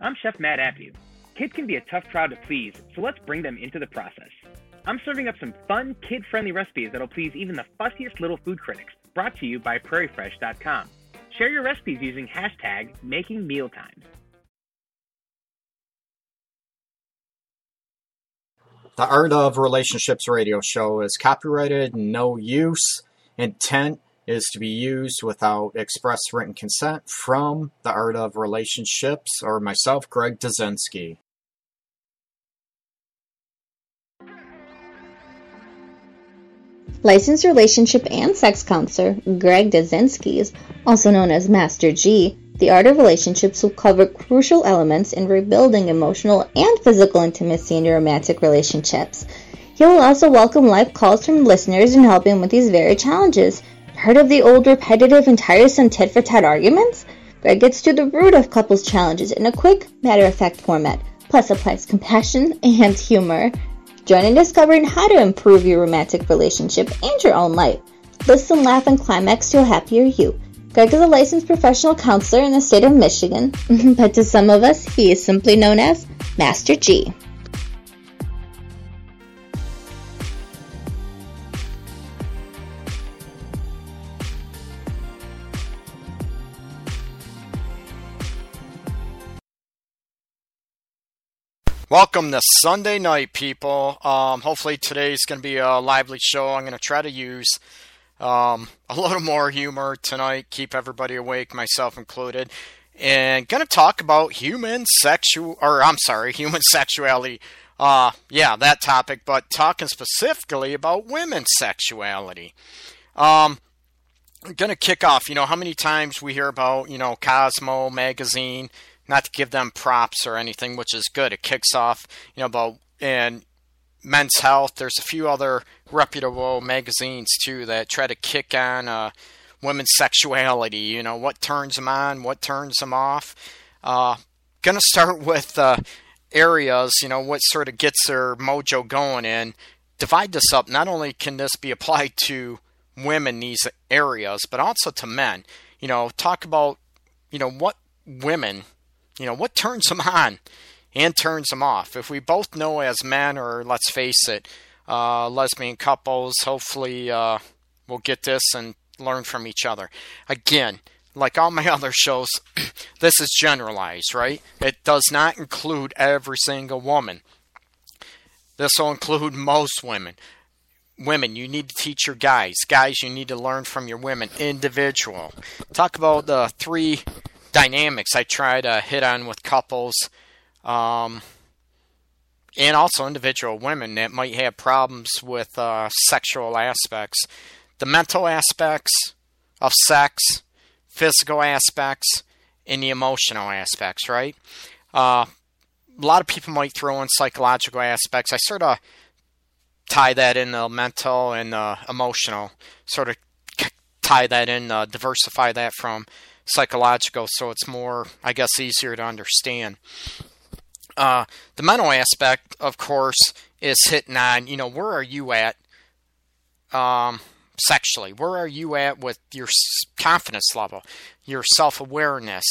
I'm Chef Matt Appew. Kids can be a tough crowd to please, so let's bring them into the process. I'm serving up some fun, kid friendly recipes that'll please even the fussiest little food critics, brought to you by prairiefresh.com. Share your recipes using hashtag MakingMealTimes. The Art of Relationships radio show is copyrighted, no use, intent is to be used without express written consent from The Art of Relationships or myself, Greg Dazinski. Licensed relationship and sex counselor Greg Dazinski, also known as Master G, the art of relationships will cover crucial elements in rebuilding emotional and physical intimacy in your romantic relationships. He will also welcome live calls from listeners and help him with these very challenges. Heard of the old repetitive and tiresome tit for tat arguments? Greg gets to the root of couples' challenges in a quick, matter of fact format, plus applies compassion and humor. Join in discovering how to improve your romantic relationship and your own life. Listen, laugh, and climax to a happier you. Greg is a licensed professional counselor in the state of Michigan, but to some of us, he is simply known as Master G. Welcome to Sunday night, people. Um, hopefully, today's going to be a lively show. I'm going to try to use um, a little more humor tonight, keep everybody awake, myself included, and going to talk about human sexual, or I'm sorry, human sexuality. Uh, yeah, that topic, but talking specifically about women's sexuality. Um, I'm going to kick off. You know, how many times we hear about, you know, Cosmo magazine not to give them props or anything, which is good. It kicks off, you know, about and Men's Health. There's a few other reputable magazines too that try to kick on uh, women's sexuality. You know, what turns them on, what turns them off. Uh, gonna start with uh, areas. You know, what sort of gets their mojo going, and divide this up. Not only can this be applied to women these areas, but also to men. You know, talk about you know what women you know, what turns them on and turns them off? If we both know as men, or let's face it, uh, lesbian couples, hopefully uh, we'll get this and learn from each other. Again, like all my other shows, this is generalized, right? It does not include every single woman. This will include most women. Women, you need to teach your guys. Guys, you need to learn from your women. Individual. Talk about the three dynamics I try to hit on with couples, um, and also individual women that might have problems with uh, sexual aspects, the mental aspects of sex, physical aspects, and the emotional aspects. Right. Uh, a lot of people might throw in psychological aspects. I sort of tie that in the mental and the emotional, sort of tie that in, uh, diversify that from psychological, so it's more, I guess, easier to understand. Uh, the mental aspect, of course, is hitting on, you know, where are you at um, sexually? Where are you at with your confidence level, your self awareness,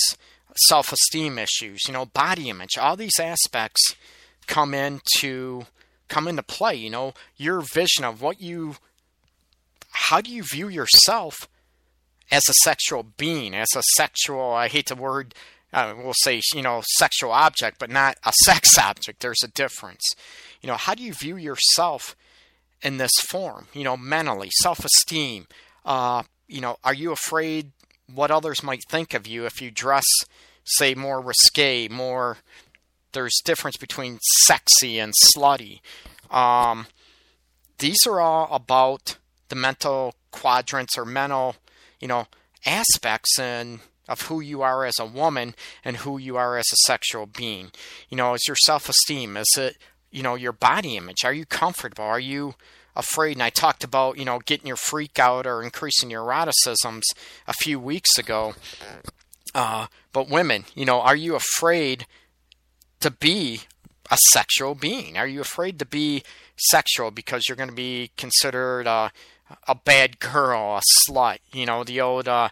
self esteem issues, you know, body image? All these aspects come into come into play. You know, your vision of what you, how do you view yourself as a sexual being, as a sexual, I hate the word, uh, we'll say, you know, sexual object, but not a sex object. There's a difference. You know, how do you view yourself in this form? You know, mentally, self esteem. Uh, you know, are you afraid what others might think of you if you dress, say, more risque, more. There's difference between sexy and slutty. Um, these are all about the mental quadrants or mental you know, aspects and of who you are as a woman and who you are as a sexual being. You know, is your self esteem? Is it, you know, your body image? Are you comfortable? Are you afraid? And I talked about, you know, getting your freak out or increasing your eroticisms a few weeks ago. Uh, but women, you know, are you afraid to be a sexual being? Are you afraid to be sexual because you're going to be considered uh, a bad girl, a slut, you know, the old uh,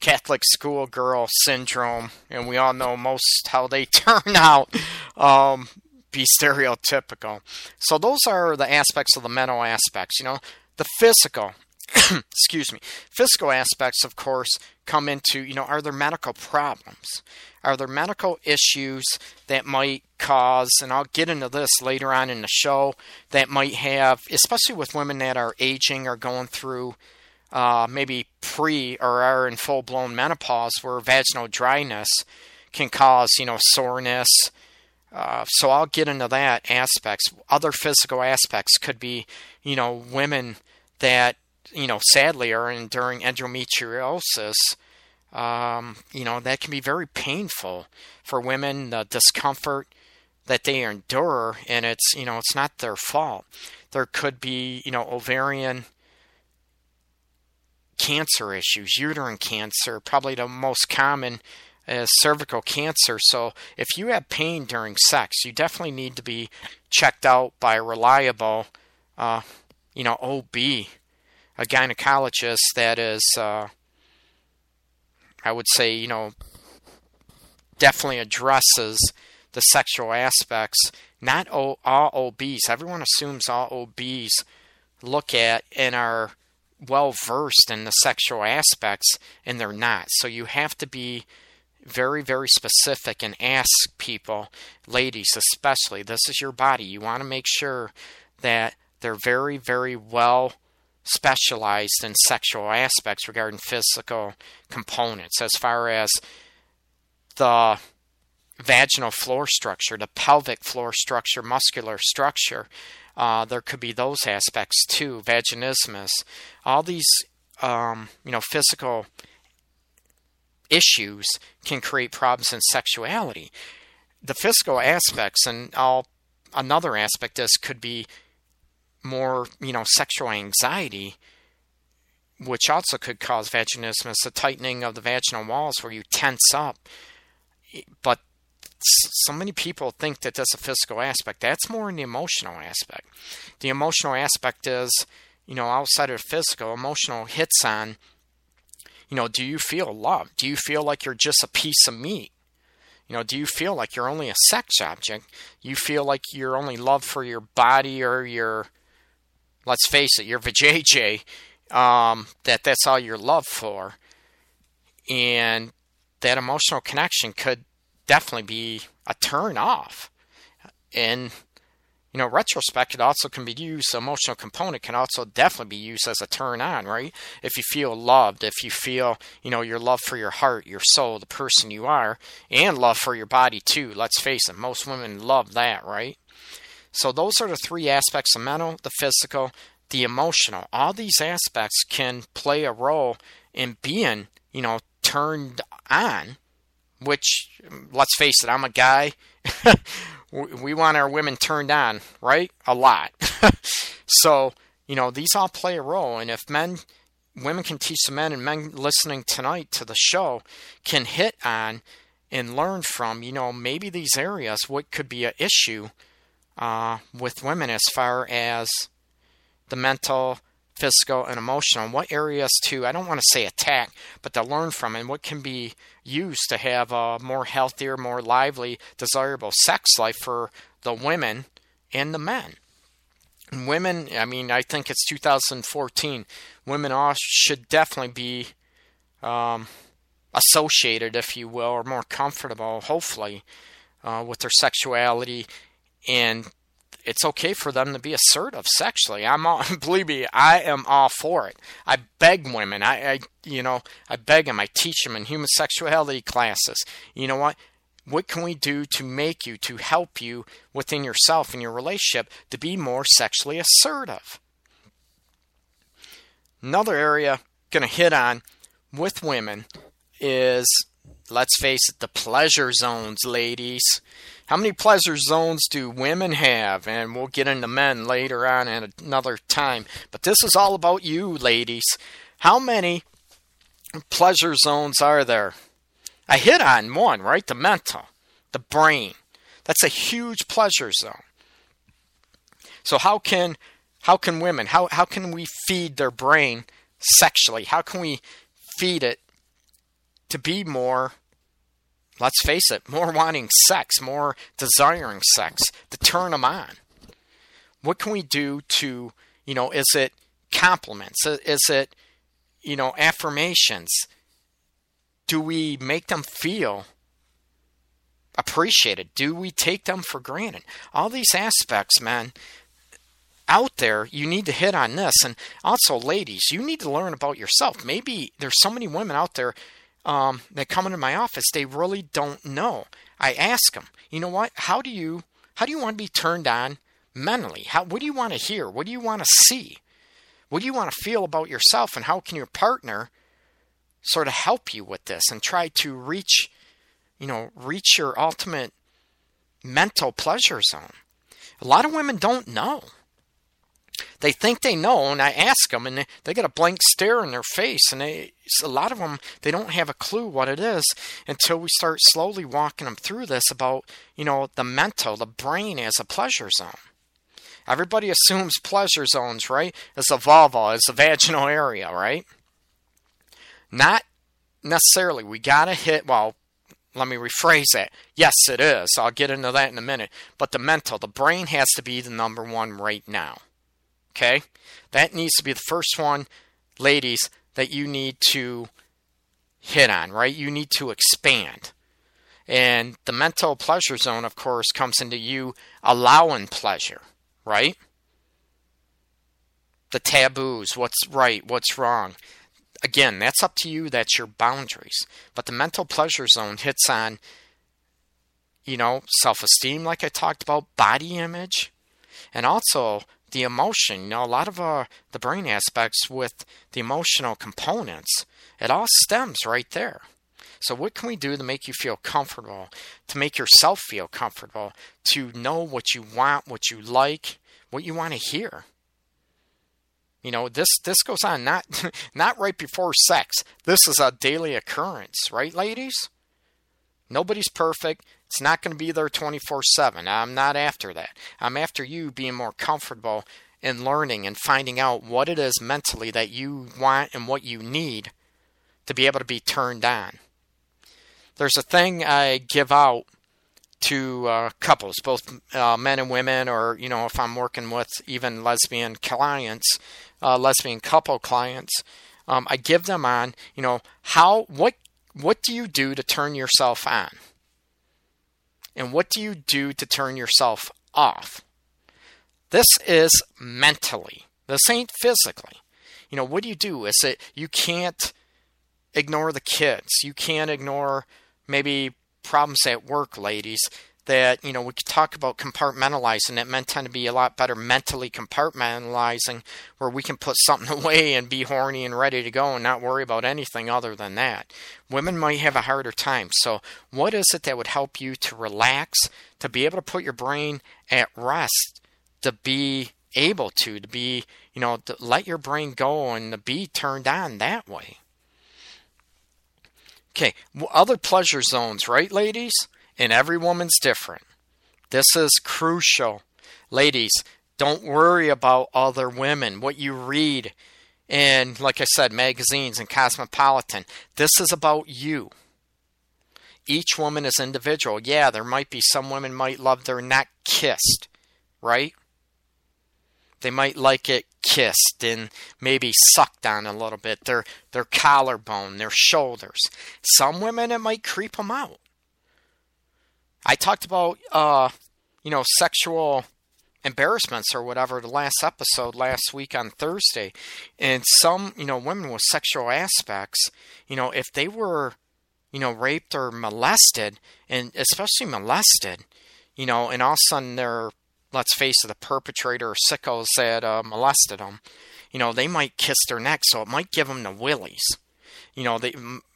Catholic schoolgirl syndrome, and we all know most how they turn out. Um, be stereotypical. So those are the aspects of the mental aspects. You know, the physical. excuse me. fiscal aspects, of course, come into you know, are there medical problems? Are there medical issues that might cause, and I'll get into this later on in the show, that might have, especially with women that are aging or going through uh, maybe pre or are in full blown menopause where vaginal dryness can cause, you know, soreness. Uh, so I'll get into that aspects. Other physical aspects could be, you know, women that, you know, sadly are enduring endometriosis. Um, you know, that can be very painful for women, the discomfort that they endure, and it's, you know, it's not their fault. There could be, you know, ovarian cancer issues, uterine cancer, probably the most common is cervical cancer. So if you have pain during sex, you definitely need to be checked out by a reliable, uh, you know, OB, a gynecologist that is, uh, I would say, you know, definitely addresses the sexual aspects. Not all, all OBs. Everyone assumes all OBs look at and are well versed in the sexual aspects, and they're not. So you have to be very, very specific and ask people, ladies especially, this is your body. You want to make sure that they're very, very well specialized in sexual aspects regarding physical components as far as the vaginal floor structure, the pelvic floor structure, muscular structure. Uh, there could be those aspects too, vaginismus. All these, um, you know, physical issues can create problems in sexuality. The physical aspects, and all another aspect this could be more, you know, sexual anxiety, which also could cause vaginismus, the tightening of the vaginal walls where you tense up. But so many people think that that's a physical aspect. That's more in the emotional aspect. The emotional aspect is, you know, outside of physical, emotional hits on, you know, do you feel loved? Do you feel like you're just a piece of meat? You know, do you feel like you're only a sex object? You feel like you're only loved for your body or your, let's face it, your vajayjay, um, that that's all you're loved for. And that emotional connection could definitely be a turn off. And you know, retrospect it also can be used. The emotional component can also definitely be used as a turn on, right? If you feel loved, if you feel, you know, your love for your heart, your soul, the person you are, and love for your body too. Let's face it, most women love that, right? So those are the three aspects: the mental, the physical, the emotional. All these aspects can play a role in being, you know, turned on which let's face it, I'm a guy. we want our women turned on, right? A lot. so, you know, these all play a role. And if men, women can teach the men, and men listening tonight to the show can hit on and learn from, you know, maybe these areas, what could be an issue uh, with women as far as the mental, physical, and emotional. what areas to, I don't want to say attack, but to learn from, and what can be used to have a more healthier, more lively, desirable sex life for the women and the men. And women, I mean, I think it's 2014. Women all should definitely be um, associated, if you will, or more comfortable, hopefully, uh, with their sexuality and it's okay for them to be assertive sexually. I'm all, believe me, I am all for it. I beg women. I, I, you know, I beg them. I teach them in human sexuality classes. You know what? What can we do to make you, to help you within yourself and your relationship to be more sexually assertive? Another area going to hit on with women is, let's face it, the pleasure zones, ladies. How many pleasure zones do women have? And we'll get into men later on at another time. But this is all about you, ladies. How many pleasure zones are there? I hit on one, right? The mental, the brain. That's a huge pleasure zone. So how can how can women how, how can we feed their brain sexually? How can we feed it to be more let's face it, more wanting sex, more desiring sex to turn them on. What can we do to, you know, is it compliments? Is it, you know, affirmations? Do we make them feel appreciated? Do we take them for granted? All these aspects, man, out there, you need to hit on this. And also, ladies, you need to learn about yourself. Maybe there's so many women out there um, that come into my office, they really don't know. I ask them, you know what? How do you how do you want to be turned on mentally? How what do you want to hear? What do you want to see? What do you want to feel about yourself? And how can your partner sort of help you with this and try to reach, you know, reach your ultimate mental pleasure zone? A lot of women don't know they think they know, and I ask them, and they, get a blank stare in their face, and they a lot of them they don't have a clue what it is until we start slowly walking them through this about you know the mental, the brain as a pleasure zone. Everybody assumes pleasure zones, right? As a vulva, as a vaginal area, right? Not necessarily. We gotta hit. Well, let me rephrase that. Yes, it is. I'll get into that in a minute. But the mental, the brain has to be the number one right now. Okay? That needs to be the first one, ladies, that you need to hit on, right? You need to expand. And the mental pleasure zone, of course, comes into you allowing pleasure, right? The taboos, what's right, what's wrong. Again, that's up to you, that's your boundaries. But the mental pleasure zone hits on, you know, self esteem, like I talked about, body image, and also the emotion. You know, a lot of uh, the brain aspects with the emotional components, it all stems right there. So, what can we do to make you feel comfortable, to make yourself feel comfortable, to know what you want, what you like, what you want to hear? You know, this this goes on not not right before sex. This is a daily occurrence, right, ladies? Nobody's perfect. It's not going to be there 24 7. I'm not after that. I'm after you being more comfortable in learning and finding out what it is mentally that you want and what you need to be able to be turned on. There's a thing I give out to uh, couples, both uh, men and women, or you know, if I'm working with even lesbian clients, uh, lesbian couple clients, um, I give them on, you know, how what what do you do to turn yourself on? And what do you do to turn yourself off? This is mentally. This ain't physically. You know, what do you do? Is it you can't ignore the kids. You can't ignore maybe problems at work, ladies that you know we could talk about compartmentalizing it. Men tend to be a lot better mentally compartmentalizing where we can put something away and be horny and ready to go and not worry about anything other than that. Women might have a harder time. So what is it that would help you to relax to be able to put your brain at rest to be able to to be you know to let your brain go and to be turned on that way? Okay other pleasure zones right ladies and every woman's different. This is crucial. Ladies, don't worry about other women, what you read in, like I said, magazines and Cosmopolitan. This is about you. Each woman is individual. Yeah, there might be some women might love their neck kissed, right? They might like it kissed and maybe sucked on a little bit. Their their collarbone, their shoulders. Some women it might creep them out. I talked about, uh, you know, sexual embarrassments or whatever the last episode last week on Thursday. And some, you know, women with sexual aspects, you know, if they were, you know, raped or molested, and especially molested, you know, and all of a sudden they're, let's face it, the perpetrator or sickos that uh, molested them, you know, they might kiss their neck, so it might give them the willies. You know, they,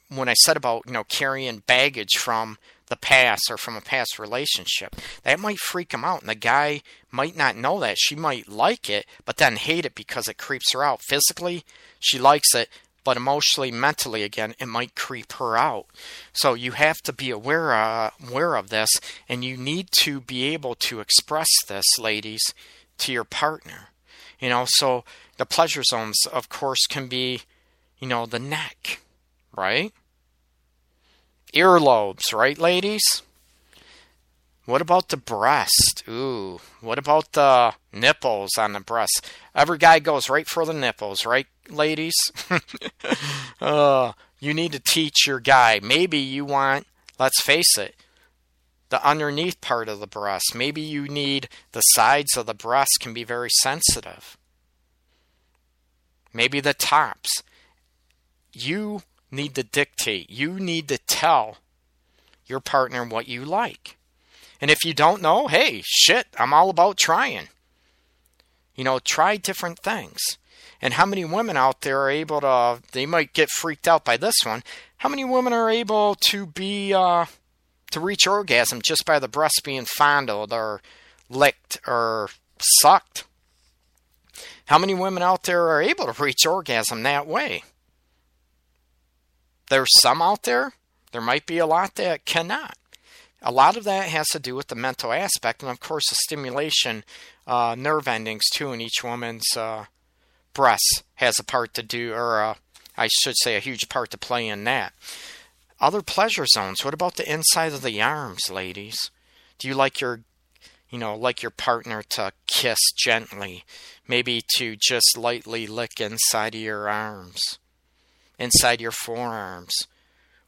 when I said about, you know, carrying baggage from the past or from a past relationship. That might freak him out, and the guy might not know that. She might like it, but then hate it because it creeps her out. Physically, she likes it, but emotionally, mentally, again, it might creep her out. So you have to be aware uh, aware of this, and you need to be able to express this, ladies, to your partner. You know, so the pleasure zones, of course, can be, you know, the neck, right? Earlobes, right, ladies? What about the breast? Ooh, what about the nipples on the breast? Every guy goes right for the nipples, right, ladies? uh, you need to teach your guy. Maybe you want, let's face it, the underneath part of the breast. Maybe you need the sides of the breast can be very sensitive. Maybe the tops. You need to dictate. You need to tell your partner what you like. And if you don't know, hey, shit, I'm all about trying. You know, try different things. And how many women out there are able to, they might get freaked out by this one. How many women are able to be, uh, to reach orgasm just by the breast being fondled or licked or sucked? How many women out there are able to reach orgasm that way? There's some out there. There might be a lot that cannot a lot of that has to do with the mental aspect, and of course, the stimulation uh, nerve endings too in each woman's uh, breast has a part to do, or uh, I should say, a huge part to play in that. Other pleasure zones. What about the inside of the arms, ladies? Do you like your, you know, like your partner to kiss gently, maybe to just lightly lick inside of your arms, inside your forearms?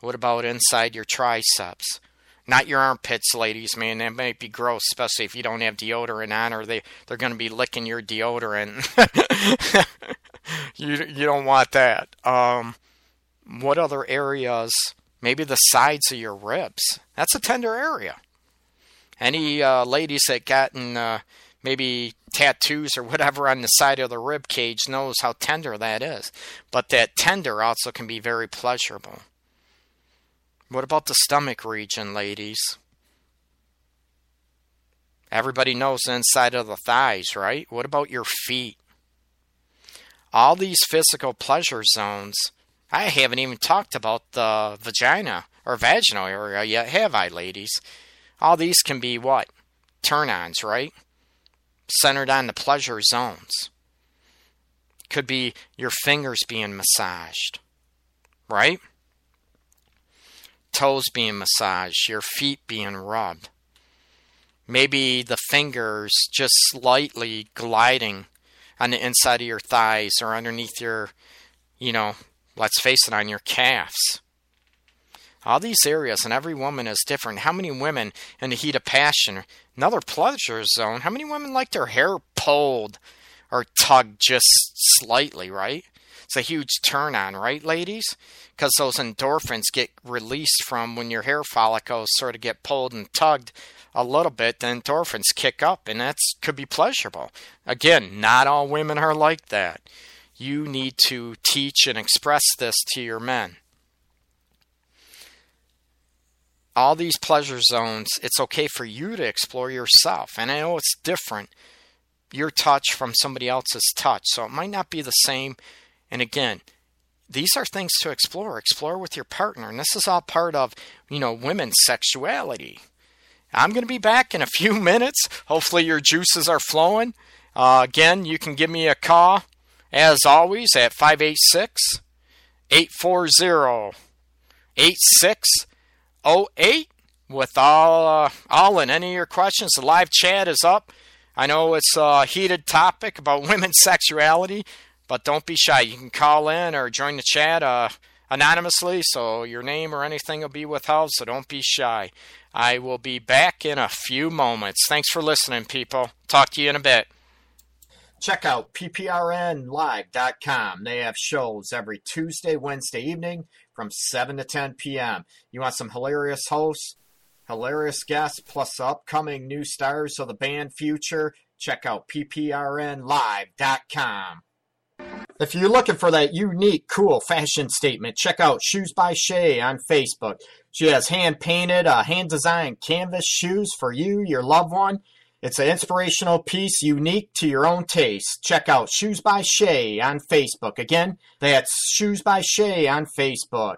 What about inside your triceps? Not your armpits, ladies, man. That might be gross, especially if you don't have deodorant on, or they they're going to be licking your deodorant. you you don't want that. Um, what other areas? Maybe the sides of your ribs. That's a tender area. Any uh, ladies that gotten uh, maybe tattoos or whatever on the side of the rib cage knows how tender that is. But that tender also can be very pleasurable. What about the stomach region, ladies? Everybody knows the inside of the thighs, right? What about your feet? All these physical pleasure zones. I haven't even talked about the vagina or vaginal area yet, have I, ladies? All these can be what? Turn ons, right? Centered on the pleasure zones. Could be your fingers being massaged, right? toes being massaged, your feet being rubbed. Maybe the fingers just slightly gliding on the inside of your thighs or underneath your, you know, let's face it, on your calves. All these areas, and every woman is different. How many women in the heat of passion, another pleasure zone, how many women like their hair pulled or tugged just slightly, right? It's a huge turn on, right, ladies? because those endorphins get released from when your hair follicles sort of get pulled and tugged a little bit, the endorphins kick up, and that could be pleasurable. Again, not all women are like that. You need to teach and express this to your men. All these pleasure zones, it's okay for you to explore yourself. And I know it's different, your touch from somebody else's touch. So it might not be the same. And again, these are things to explore. Explore with your partner. And this is all part of, you know, women's sexuality. I'm going to be back in a few minutes. Hopefully, your juices are flowing. Uh, again, you can give me a call, as always, at 586 840 8608 with all, uh, all and any of your questions. The live chat is up. I know it's a heated topic about women's sexuality. But don't be shy. You can call in or join the chat uh, anonymously, so your name or anything will be withheld, so don't be shy. I will be back in a few moments. Thanks for listening, people. Talk to you in a bit. Check out pprnlive.com. They have shows every Tuesday, Wednesday evening from 7 to 10 p.m. You want some hilarious hosts, hilarious guests, plus upcoming new stars of the band future? Check out pprnlive.com. If you're looking for that unique, cool fashion statement, check out Shoes by Shay on Facebook. She has hand painted, uh, hand designed canvas shoes for you, your loved one. It's an inspirational piece unique to your own taste. Check out Shoes by Shay on Facebook. Again, that's Shoes by Shay on Facebook.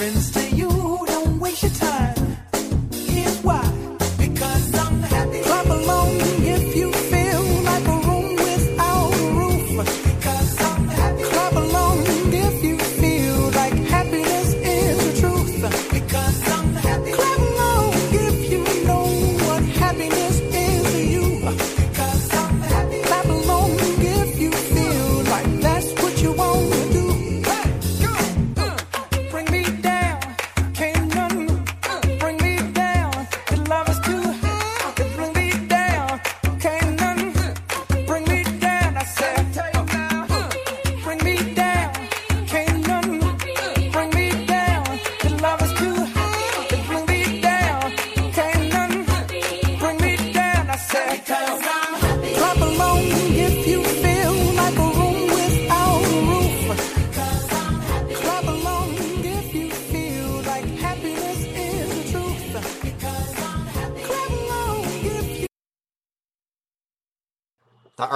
Happens to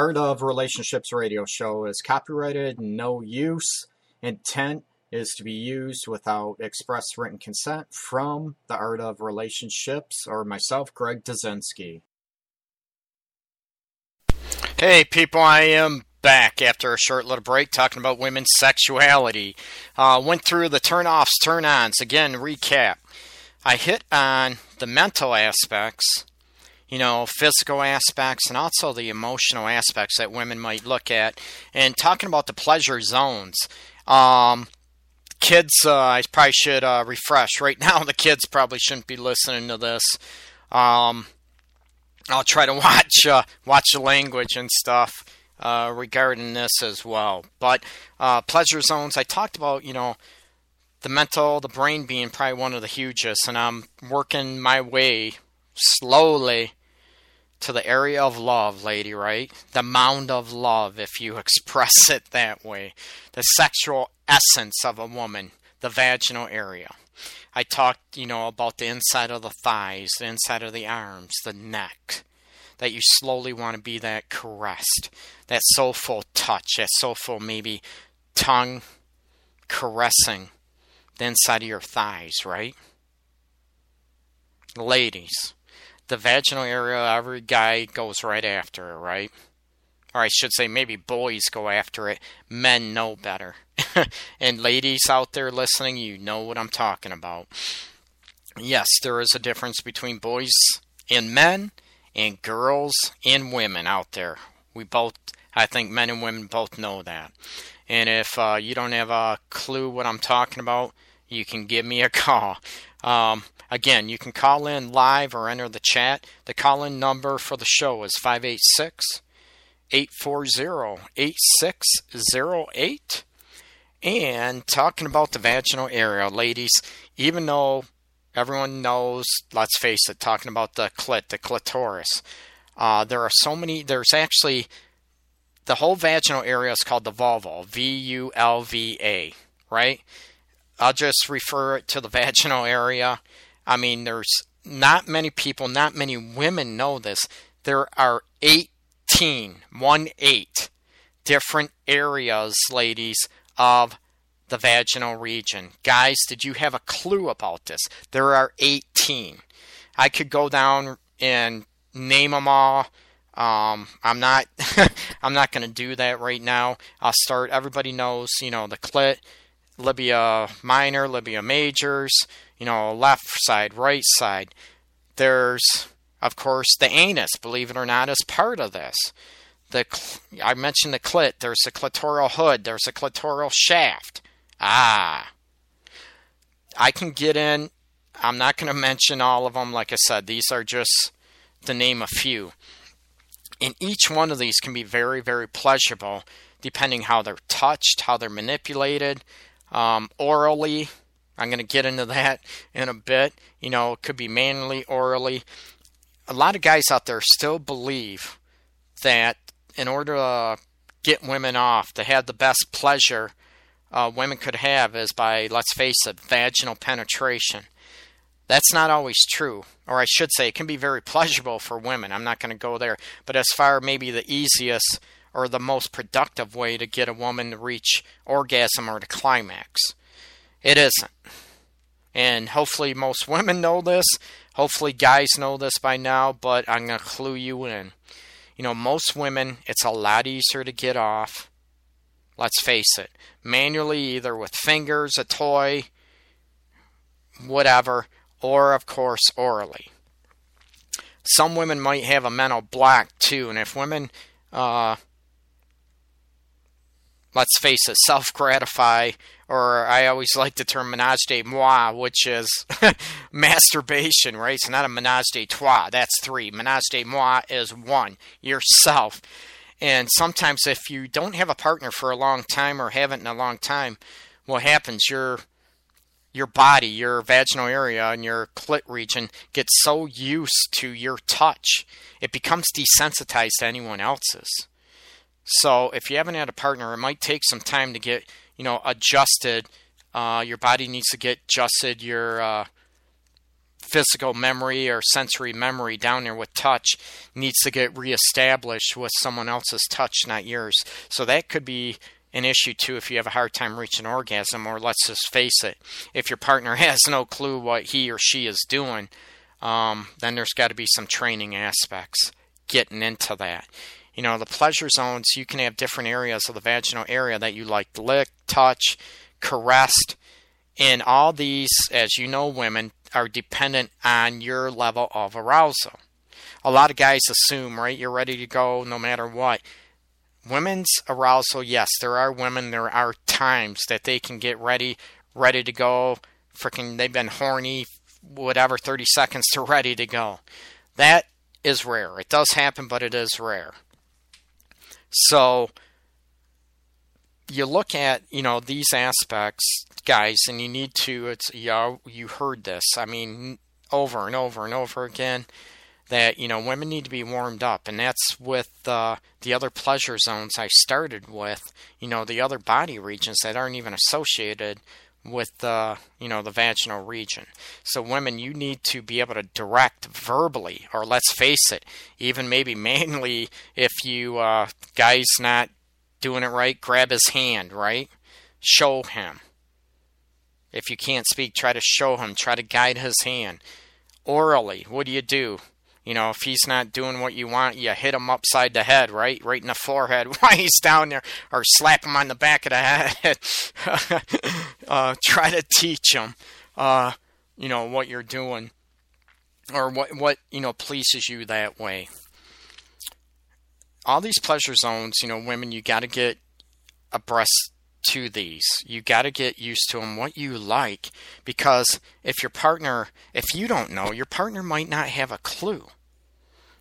Art of Relationships radio show is copyrighted, no use. Intent is to be used without express written consent from The Art of Relationships or myself, Greg Dazinski. Hey, people, I am back after a short little break talking about women's sexuality. Uh, went through the turn offs, turn ons. Again, recap. I hit on the mental aspects you know, physical aspects and also the emotional aspects that women might look at. And talking about the pleasure zones, um, kids, uh, I probably should uh, refresh. Right now, the kids probably shouldn't be listening to this. Um, I'll try to watch uh, watch the language and stuff uh, regarding this as well. But uh, pleasure zones, I talked about, you know, the mental, the brain being probably one of the hugest, and I'm working my way slowly to the area of love, lady, right? The mound of love, if you express it that way. The sexual essence of a woman, the vaginal area. I talked, you know, about the inside of the thighs, the inside of the arms, the neck. That you slowly want to be that caressed, that soulful touch, that soulful maybe tongue caressing the inside of your thighs, right? Ladies, the vaginal area, every guy goes right after it, right? Or I should say, maybe boys go after it. Men know better. and ladies out there listening, you know what I'm talking about. Yes, there is a difference between boys and men, and girls and women out there. We both, I think men and women both know that. And if uh, you don't have a clue what I'm talking about, you can give me a call. Um, again, you can call in live or enter the chat. The call in number for the show is 586 840 8608. And talking about the vaginal area, ladies, even though everyone knows, let's face it, talking about the clit, the clitoris, uh, there are so many, there's actually, the whole vaginal area is called the vulva, V U L V A, right? I'll just refer it to the vaginal area. I mean, there's not many people, not many women know this. There are 18, one eight, different areas, ladies, of the vaginal region. Guys, did you have a clue about this? There are 18. I could go down and name them all. Um, I'm not. I'm not going to do that right now. I'll start. Everybody knows, you know, the clit, labia minor, labia majors. You know, left side, right side. There's, of course, the anus. Believe it or not, is part of this. The I mentioned the clit. There's the clitoral hood. There's the clitoral shaft. Ah. I can get in. I'm not going to mention all of them. Like I said, these are just to name a few. And each one of these can be very, very pleasurable depending how they're touched, how they're manipulated, um, orally. I'm going to get into that in a bit. You know, it could be manually, orally. A lot of guys out there still believe that in order to get women off, to have the best pleasure uh, women could have is by, let's face it, vaginal penetration. That's not always true. Or I should say, it can be very pleasurable for women. I'm not going to go there. But as far maybe the easiest or the most productive way to get a woman to reach orgasm or to climax, it isn't. And hopefully, most women know this. Hopefully, guys know this by now, but I'm going to clue you in. You know, most women, it's a lot easier to get off. Let's face it. Manually, either with fingers, a toy, whatever, or of course, orally. Some women might have a mental block too, and if women, uh, let's face it, self gratify, or I always like the term menage de moi, which is masturbation, right? It's not a menage de trois, that's three. Menage de moi is one, yourself. And sometimes, if you don't have a partner for a long time or haven't in a long time, what happens? Your your body, your vaginal area, and your clit region gets so used to your touch, it becomes desensitized to anyone else's. So if you haven't had a partner, it might take some time to get you know adjusted. Uh, your body needs to get adjusted. Your uh, physical memory or sensory memory down there with touch needs to get reestablished with someone else's touch, not yours. So that could be an issue too if you have a hard time reaching orgasm, or let's just face it, if your partner has no clue what he or she is doing, um, then there's got to be some training aspects getting into that. You know, the pleasure zones, you can have different areas of the vaginal area that you like to lick, touch, caressed, and all these, as you know, women are dependent on your level of arousal. A lot of guys assume, right, you're ready to go no matter what. Women's arousal, yes, there are women, there are times that they can get ready, ready to go. Freaking, they've been horny, whatever, 30 seconds to ready to go. That is rare. It does happen, but it is rare. So, you look at you know these aspects guys and you need to it's know, you heard this i mean over and over and over again that you know women need to be warmed up and that's with uh, the other pleasure zones i started with you know the other body regions that aren't even associated with the you know the vaginal region so women you need to be able to direct verbally or let's face it even maybe mainly if you uh, guys not doing it right, grab his hand, right? Show him. If you can't speak, try to show him, try to guide his hand. Orally, what do you do? You know, if he's not doing what you want, you hit him upside the head, right? Right in the forehead while he's down there, or slap him on the back of the head. uh, try to teach him, uh, you know, what you're doing, or what, what, you know, pleases you that way all these pleasure zones, you know, women, you got to get abreast to these. You got to get used to them, what you like, because if your partner, if you don't know, your partner might not have a clue.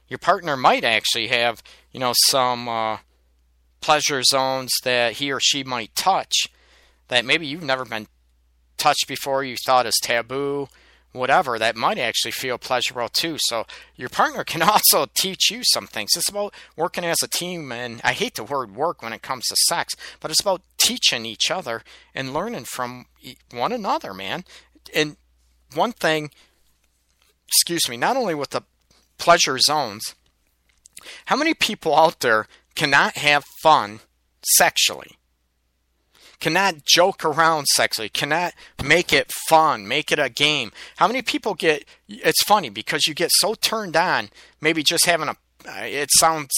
Your partner might actually have, you know, some uh, pleasure zones that he or she might touch that maybe you've never been touched before, you thought is taboo, whatever that might actually feel pleasurable too. So your partner can also teach you some things. It's about working as a team, and I hate the word work when it comes to sex, but it's about teaching each other and learning from one another, man. And one thing, excuse me, not only with the pleasure zones, how many people out there cannot have fun sexually? Cannot joke around sexually, cannot make it fun, make it a game. How many people get it's funny because you get so turned on, maybe just having a uh, it sounds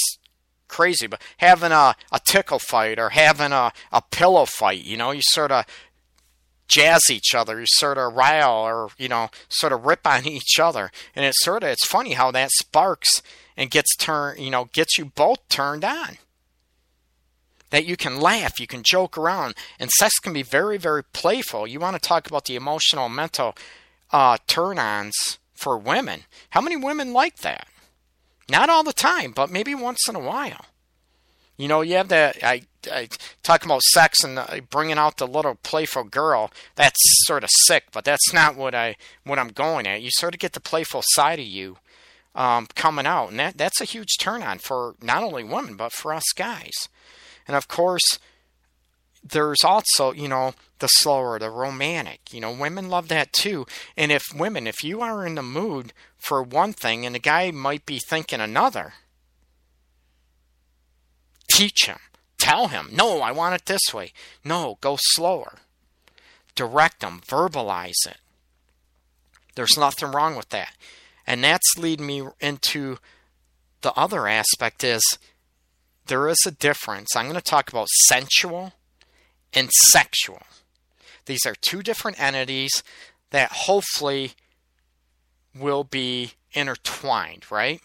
crazy, but having a, a tickle fight or having a, a pillow fight, you know, you sort of jazz each other, you sort of rile or, you know, sort of rip on each other. And it's sort of, it's funny how that sparks and gets turned, you know, gets you both turned on that you can laugh, you can joke around, and sex can be very, very playful. You want to talk about the emotional, mental uh, turn ons for women. How many women like that? Not all the time, but maybe once in a while. You know, you have that. I, I talk about sex and uh, bringing out the little playful girl. That's sort of sick, but that's not what I what I'm going at. You sort of get the playful side of you um, coming out, and that that's a huge turn on for not only women but for us guys. And of course, there's also, you know, the slower, the romantic. You know, women love that too. And if women, if you are in the mood for one thing and the guy might be thinking another, teach him. Tell him, no, I want it this way. No, go slower. Direct him, verbalize it. There's nothing wrong with that. And that's leading me into the other aspect is there is a difference. I'm going to talk about sensual and sexual. These are two different entities that hopefully will be intertwined, right?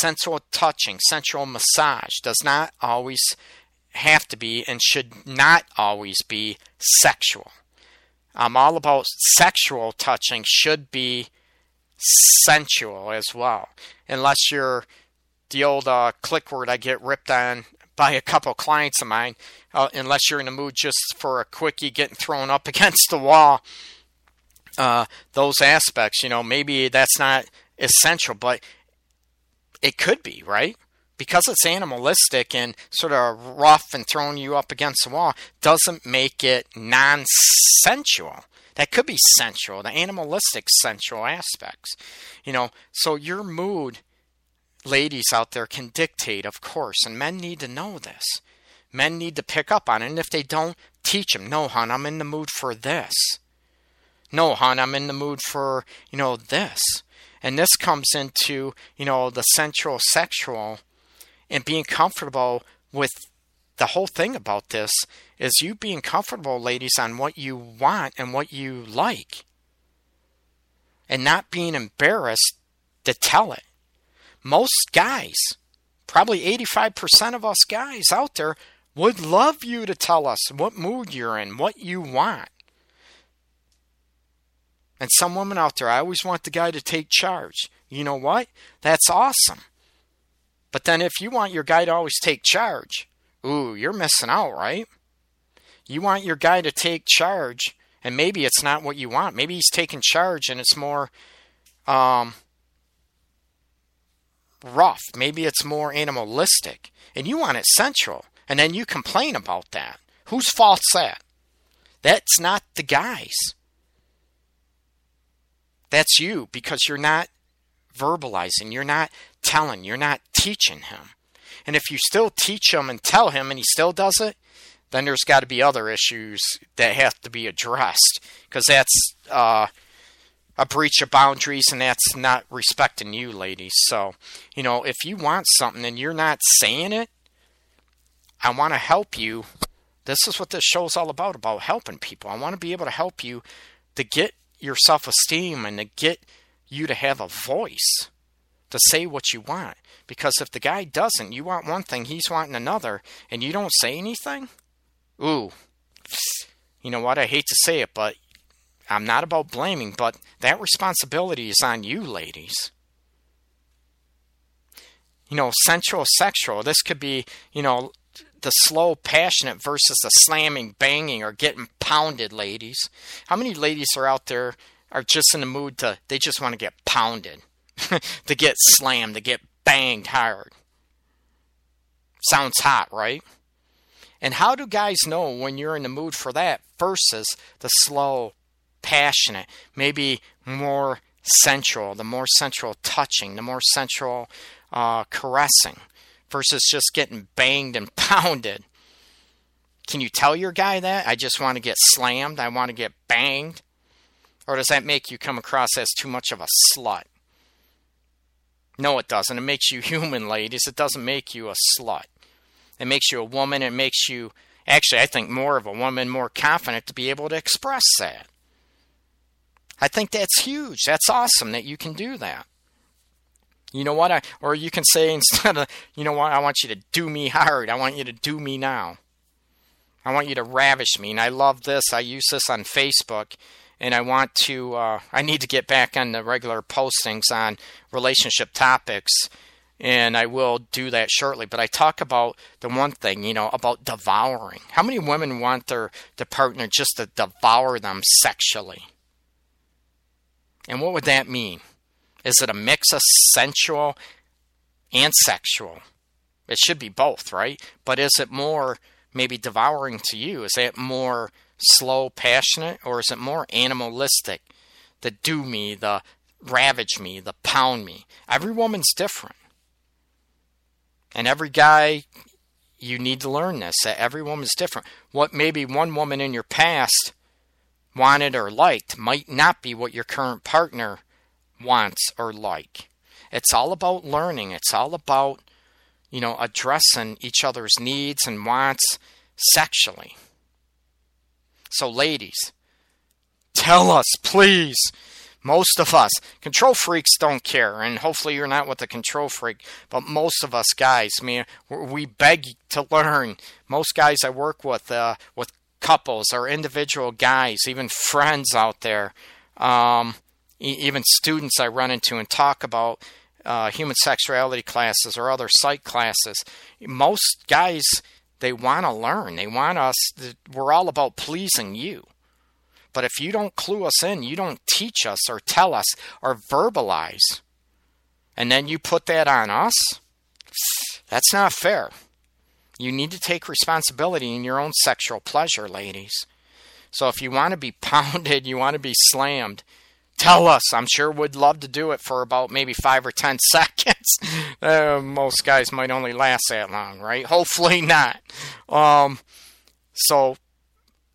Sensual touching, sensual massage does not always have to be and should not always be sexual. I'm all about sexual touching should be sensual as well. Unless you're the old uh, click word I get ripped on by a couple clients of mine, uh, unless you're in the mood just for a quickie getting thrown up against the wall. Uh, those aspects, you know, maybe that's not essential, but it could be, right? Because it's animalistic and sort of rough and throwing you up against the wall doesn't make it non sensual. That could be sensual, the animalistic sensual aspects. You know, so your mood, ladies out there, can dictate, of course, and men need to know this. Men need to pick up on it, and if they don't, teach them. No, hon, I'm in the mood for this. No, hon, I'm in the mood for, you know, this. And this comes into, you know, the sensual sexual and being comfortable with the whole thing about this is you being comfortable, ladies, on what you want and what you like. And not being embarrassed to tell it. Most guys, probably 85% of us guys out there, would love you to tell us what mood you're in, what you want. And some women out there, I always want the guy to take charge. You know what? That's awesome. But then if you want your guy to always take charge, ooh, you're missing out, right? You want your guy to take charge, and maybe it's not what you want. Maybe he's taking charge and it's more um, rough. Maybe it's more animalistic. And you want it sensual. And then you complain about that. Whose fault's that? That's not the guy's. That's you because you're not verbalizing, you're not telling, you're not teaching him. And if you still teach him and tell him and he still does it, then there's got to be other issues that have to be addressed because that's uh, a breach of boundaries and that's not respecting you, ladies. So, you know, if you want something and you're not saying it, I want to help you. This is what this show is all about about helping people. I want to be able to help you to get your self esteem and to get you to have a voice to say what you want. Because if the guy doesn't, you want one thing, he's wanting another, and you don't say anything, ooh, you know what? I hate to say it, but I'm not about blaming, but that responsibility is on you, ladies. You know, sensual, sexual. This could be, you know, the slow, passionate versus the slamming, banging, or getting pounded, ladies. How many ladies are out there are just in the mood to, they just want to get pounded, to get slammed, to get banged hard? Sounds hot, right? And how do guys know when you're in the mood for that versus the slow, passionate, maybe more sensual, the more sensual touching, the more sensual uh, caressing versus just getting banged and pounded? Can you tell your guy that? I just want to get slammed. I want to get banged. Or does that make you come across as too much of a slut? No, it doesn't. It makes you human, ladies. It doesn't make you a slut. It makes you a woman. It makes you, actually, I think, more of a woman, more confident to be able to express that. I think that's huge. That's awesome that you can do that. You know what? I, or you can say instead of, you know what? I want you to do me hard. I want you to do me now. I want you to ravish me. And I love this. I use this on Facebook. And I want to, uh, I need to get back on the regular postings on relationship topics and I will do that shortly. But I talk about the one thing, you know, about devouring. How many women want their, their partner just to devour them sexually? And what would that mean? Is it a mix of sensual and sexual? It should be both, right? But is it more maybe devouring to you? Is it more slow, passionate, or is it more animalistic? The do me, the ravage me, the pound me. Every woman's different. And every guy, you need to learn this. That every woman's different. What maybe one woman in your past wanted or liked might not be what your current partner wants or like. It's all about learning. It's all about, you know, addressing each other's needs and wants sexually. So, ladies, tell us, please. Most of us, control freaks don't care, and hopefully you're not with a control freak, but most of us guys, man, we beg to learn. Most guys I work with, uh, with couples or individual guys, even friends out there, um, even students I run into and talk about uh, human sexuality classes or other psych classes, most guys they want to learn. They want us. We're all about pleasing you. But if you don't clue us in, you don't teach us or tell us or verbalize, and then you put that on us, that's not fair. You need to take responsibility in your own sexual pleasure, ladies. So if you want to be pounded, you want to be slammed, tell us. I'm sure would love to do it for about maybe five or ten seconds. Uh, most guys might only last that long, right? Hopefully not. Um, so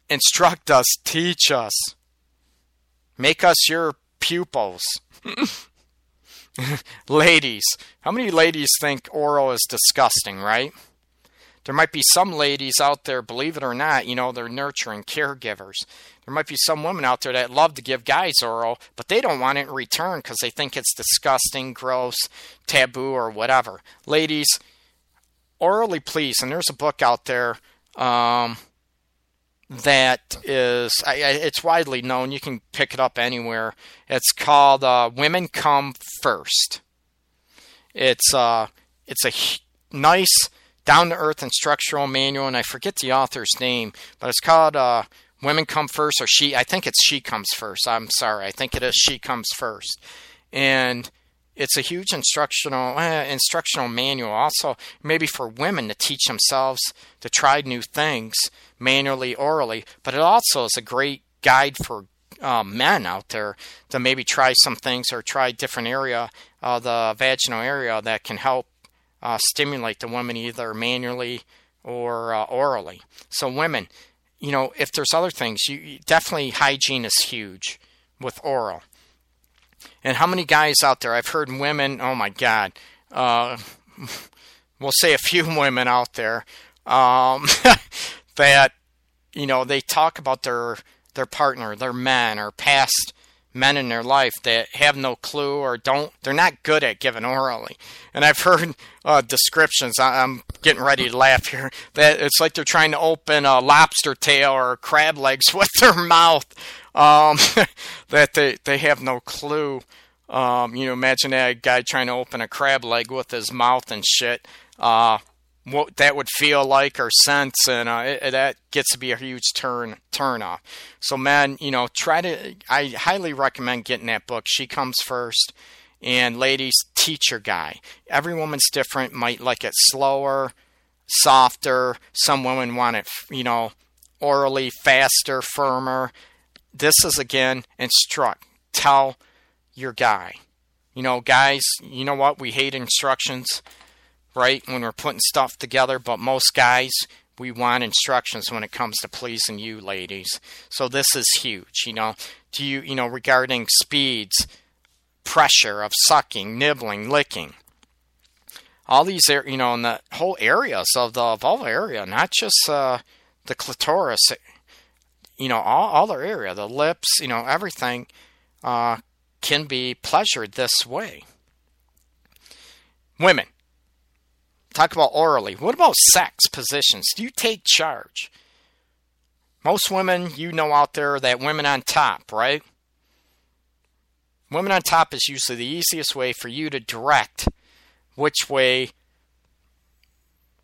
instruct us, teach us, make us your pupils. ladies, how many ladies think oral is disgusting, right? There might be some ladies out there, believe it or not, you know, they're nurturing caregivers. There might be some women out there that love to give guys oral, but they don't want it in return because they think it's disgusting, gross, taboo, or whatever. Ladies, orally please, and there's a book out there um, that is I, it's widely known. You can pick it up anywhere. It's called uh, "Women Come First. It's uh, it's a nice, down to earth instructional manual, and I forget the author's name, but it's called uh, "Women Come First or "She." I think it's "She Comes First. I'm sorry, I think it is "She Comes First. and it's a huge instructional uh, instructional manual also maybe for women to teach themselves to try new things manually orally but it also is a great guide for uh, men out there to maybe try some things or try different area of the vaginal area that can help uh, stimulate the woman either manually or uh, orally so women you know if there's other things you definitely hygiene is huge with oral and how many guys out there? I've heard women. Oh my God. Uh, we'll say a few women out there um, that you know they talk about their their partner, their men, or past men in their life that have no clue or don't they're not good at giving orally and i've heard uh, descriptions i'm getting ready to laugh here that it's like they're trying to open a lobster tail or crab legs with their mouth um, that they, they have no clue. Um, you know, imagine that guy trying to open a crab leg with his mouth and shit. Uh, what that would feel like or sense, and uh, it, that gets to be a huge turn turn off. So, man, you know, try to. I highly recommend getting that book. She comes first, and ladies, teach your guy. Every woman's different. Might like it slower, softer. Some women want it, you know, orally faster, firmer this is again instruct. Tell your guy. You know, guys, you know what? We hate instructions, right? When we're putting stuff together, but most guys, we want instructions when it comes to pleasing you, ladies. So this is huge, you know. Do you, you know, regarding speeds, pressure of sucking, nibbling, licking. All these, you know, in the whole areas of the vulva area, not just uh, the clitoris you know, all, their area, the lips, you know, everything uh, can be pleasured this way. Women, talk about orally. What about sex positions? Do you take charge? Most women, you know out there that women on top, right? Women on top is usually the easiest way for you to direct which way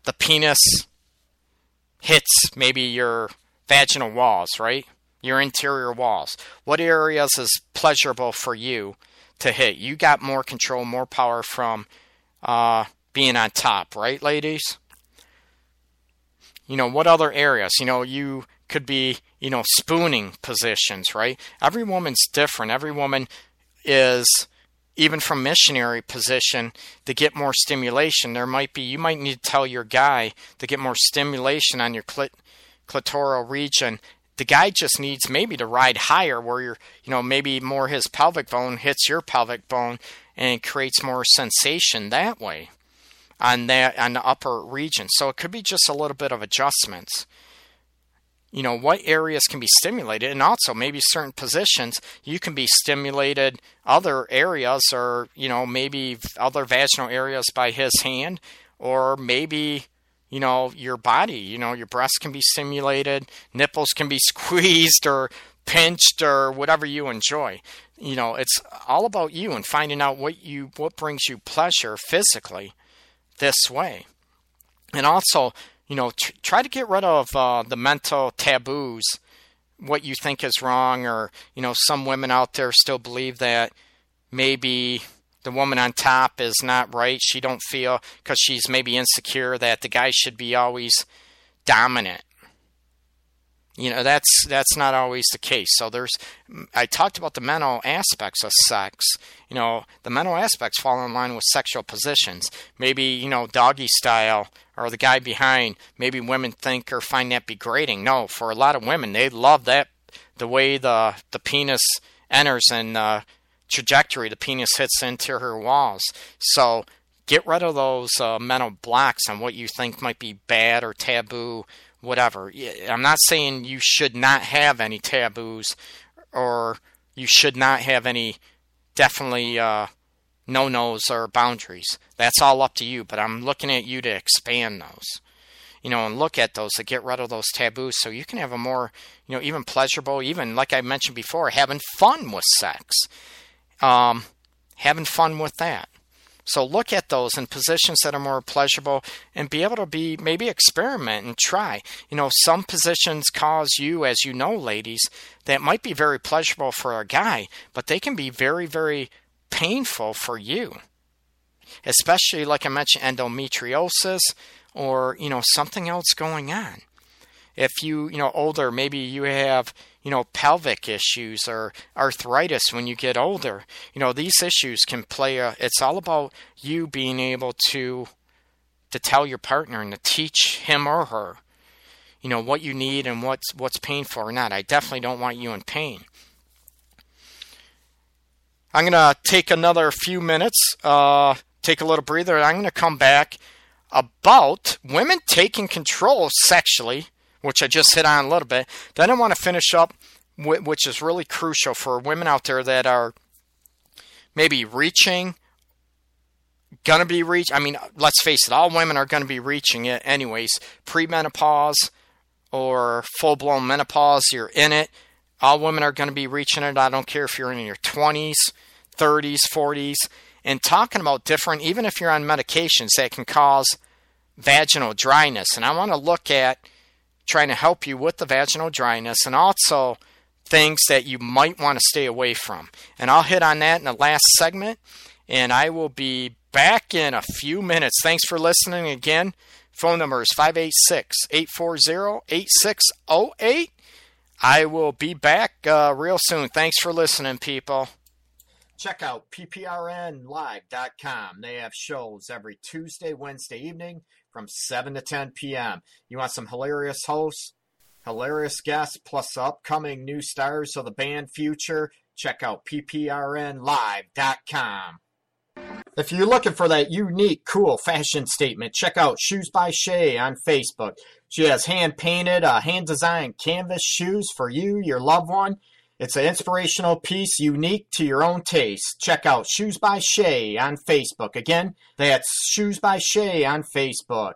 the penis hits maybe your vaginal walls, right? Your interior walls. What areas is pleasurable for you to hit? You got more control, more power from uh, being on top, right, ladies? You know, what other areas? You know, you could be, you know, spooning positions, right? Every woman's different. Every woman is even from missionary position to get more stimulation there might be you might need to tell your guy to get more stimulation on your clit clitoral region the guy just needs maybe to ride higher where you're, you know, maybe more his pelvic bone hits your pelvic bone and creates more sensation that way on that on the upper region. So it could be just a little bit of adjustments. You know, what areas can be stimulated and also maybe certain positions you can be stimulated other areas or, you know, maybe other vaginal areas by his hand or maybe you know, your body. You know, your breasts can be stimulated, nipples can be squeezed or pinched or whatever you enjoy. You know, it's all about you and finding out what you what brings you pleasure physically this way. And also, you know, tr- try to get rid of uh, the mental taboos, what you think is wrong, or you know, some women out there still believe that maybe the woman on top is not right. She don't feel because she's maybe insecure that the guy should be always dominant. You know that's that's not always the case. So there's I talked about the mental aspects of sex. You know the mental aspects fall in line with sexual positions. Maybe you know doggy style or the guy behind. Maybe women think or find that degrading. No, for a lot of women they love that the way the the penis enters and trajectory the penis hits into her walls. So get rid of those uh, mental blocks on what you think might be bad or taboo, whatever. I'm not saying you should not have any taboos or you should not have any definitely uh, no nos or boundaries. That's all up to you, but I'm looking at you to expand those. You know, and look at those to get rid of those taboos so you can have a more, you know, even pleasurable, even like I mentioned before, having fun with sex um, having fun with that. So look at those in positions that are more pleasurable and be able to be maybe experiment and try. You know, some positions cause you, as you know, ladies, that might be very pleasurable for a guy, but they can be very, very painful for you. Especially like I mentioned, endometriosis or, you know, something else going on. If you, you know, older, maybe you have you know, pelvic issues or arthritis when you get older. You know, these issues can play a it's all about you being able to to tell your partner and to teach him or her, you know, what you need and what's what's painful or not. I definitely don't want you in pain. I'm gonna take another few minutes, uh, take a little breather, I'm gonna come back about women taking control sexually which I just hit on a little bit. Then I want to finish up, which is really crucial for women out there that are maybe reaching, gonna be reach. I mean, let's face it, all women are gonna be reaching it anyways. Premenopause or full blown menopause, you're in it. All women are gonna be reaching it. I don't care if you're in your 20s, 30s, 40s, and talking about different, even if you're on medications that can cause vaginal dryness. And I want to look at trying to help you with the vaginal dryness and also things that you might want to stay away from. And I'll hit on that in the last segment, and I will be back in a few minutes. Thanks for listening again. Phone number is 586 840 8608. I will be back uh, real soon. Thanks for listening, people. Check out pprnlive.com. They have shows every Tuesday, Wednesday evening from 7 to 10 p.m. You want some hilarious hosts, hilarious guests, plus upcoming new stars of the band future? Check out pprnlive.com. If you're looking for that unique, cool fashion statement, check out Shoes by Shay on Facebook. She has hand painted, uh, hand designed canvas shoes for you, your loved one. It's an inspirational piece unique to your own taste. Check out Shoes by Shay on Facebook. Again, that's Shoes by Shay on Facebook.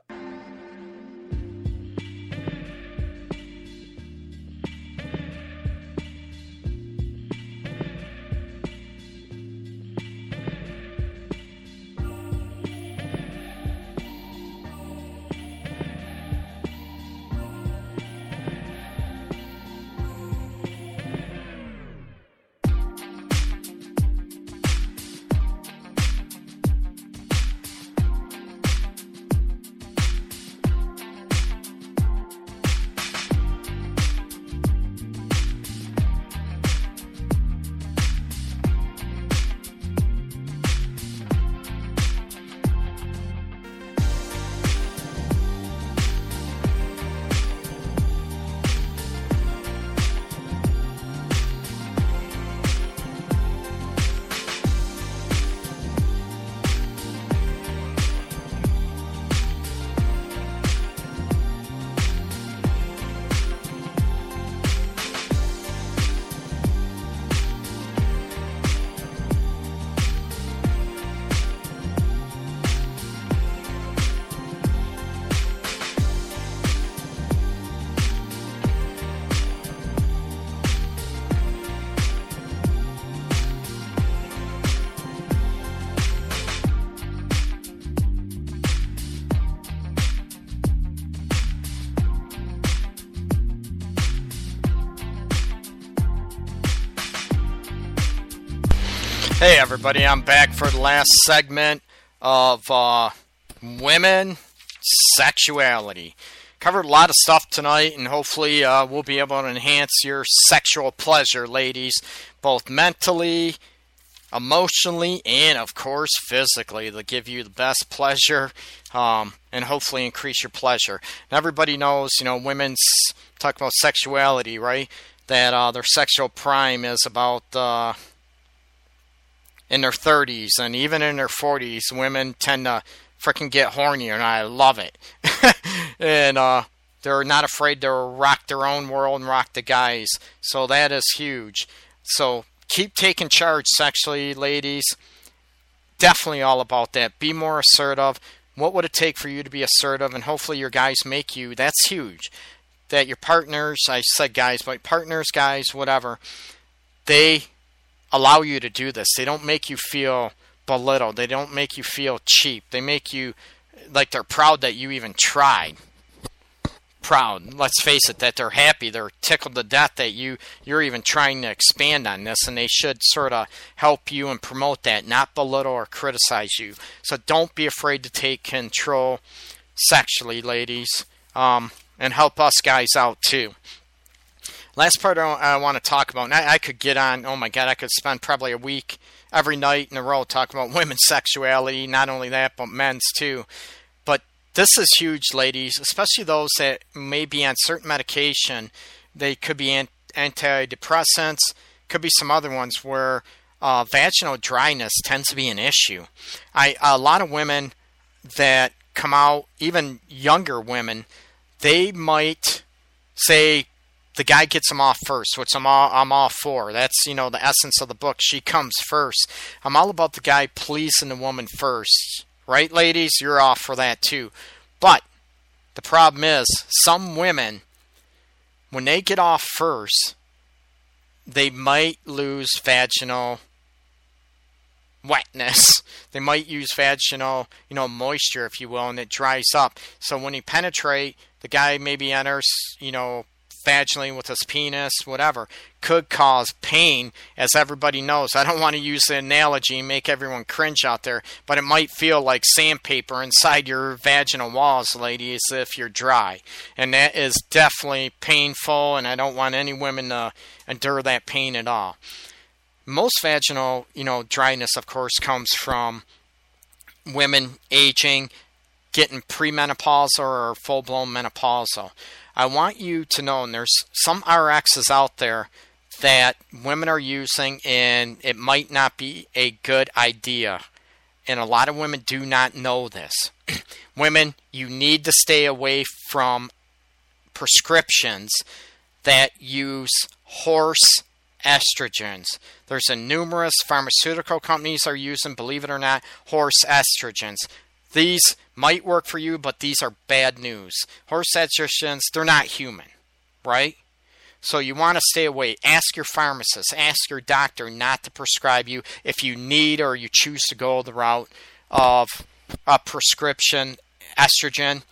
Everybody, I'm back for the last segment of uh, women sexuality. Covered a lot of stuff tonight, and hopefully, uh, we'll be able to enhance your sexual pleasure, ladies, both mentally, emotionally, and of course, physically, to give you the best pleasure um, and hopefully increase your pleasure. And everybody knows, you know, women's talk about sexuality, right? That uh, their sexual prime is about. In their 30s and even in their 40s, women tend to freaking get horny, and I love it. and uh, they're not afraid to rock their own world and rock the guys. So that is huge. So keep taking charge sexually, ladies. Definitely all about that. Be more assertive. What would it take for you to be assertive? And hopefully your guys make you. That's huge. That your partners, I said guys, but partners, guys, whatever, they allow you to do this. They don't make you feel belittled. They don't make you feel cheap. They make you like they're proud that you even tried. Proud. Let's face it, that they're happy. They're tickled to death that you you're even trying to expand on this, and they should sort of help you and promote that, not belittle or criticize you. So don't be afraid to take control sexually, ladies, um, and help us guys out too. Last part I, I want to talk about, and I, I, could get on, oh my God, I could spend probably a week every night in a row talking about women's sexuality, not only that, but men's too. But this is huge, ladies, especially those that may be on certain medication. They could be antidepressants, could be some other ones where uh, vaginal dryness tends to be an issue. I A lot of women that come out, even younger women, they might say the guy gets him off first, which I'm all I'm all for. That's you know the essence of the book. She comes first. I'm all about the guy pleasing the woman first, right, ladies? You're off for that too. But the problem is, some women, when they get off first, they might lose vaginal wetness. They might use vaginal, you know, moisture, if you will, and it dries up. So when you penetrate, the guy maybe enters, you know, vaginally with his penis, whatever, could cause pain, as everybody knows. I don't want to use the analogy and make everyone cringe out there, but it might feel like sandpaper inside your vaginal walls, ladies, if you're dry. And that is definitely painful, and I don't want any women to endure that pain at all. Most vaginal, you know, dryness, of course, comes from women aging, getting premenopausal or full blown menopausal. I want you to know, and there's some RXs out there that women are using, and it might not be a good idea. And a lot of women do not know this. women, you need to stay away from prescriptions that use horse estrogens. There's a numerous pharmaceutical companies are using, believe it or not, horse estrogens. These might work for you, but these are bad news. Horse estrogens, they're not human, right? So you want to stay away. Ask your pharmacist, ask your doctor not to prescribe you if you need or you choose to go the route of a prescription estrogen.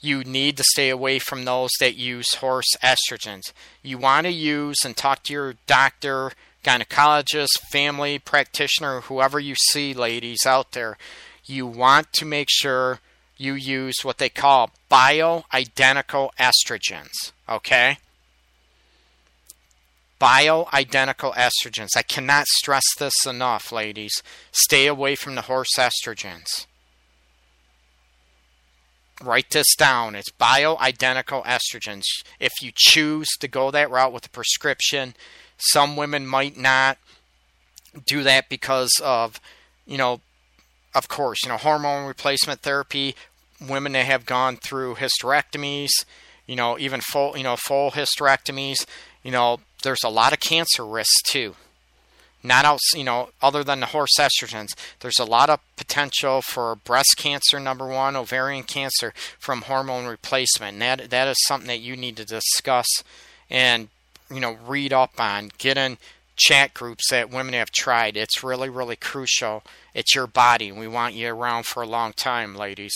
You need to stay away from those that use horse estrogens. You want to use and talk to your doctor, gynecologist, family practitioner, whoever you see, ladies out there you want to make sure you use what they call bioidentical estrogens. Okay? Bioidentical estrogens. I cannot stress this enough, ladies. Stay away from the horse estrogens. Write this down. It's bioidentical estrogens. If you choose to go that route with a prescription, some women might not do that because of, you know, of course, you know, hormone replacement therapy, women that have gone through hysterectomies, you know, even full, you know, full hysterectomies, you know, there's a lot of cancer risks too. Not else, you know, other than the horse estrogens, there's a lot of potential for breast cancer, number one, ovarian cancer from hormone replacement. And that that is something that you need to discuss and you know read up on. Get in chat groups that women have tried. It's really, really crucial. It's your body. We want you around for a long time, ladies.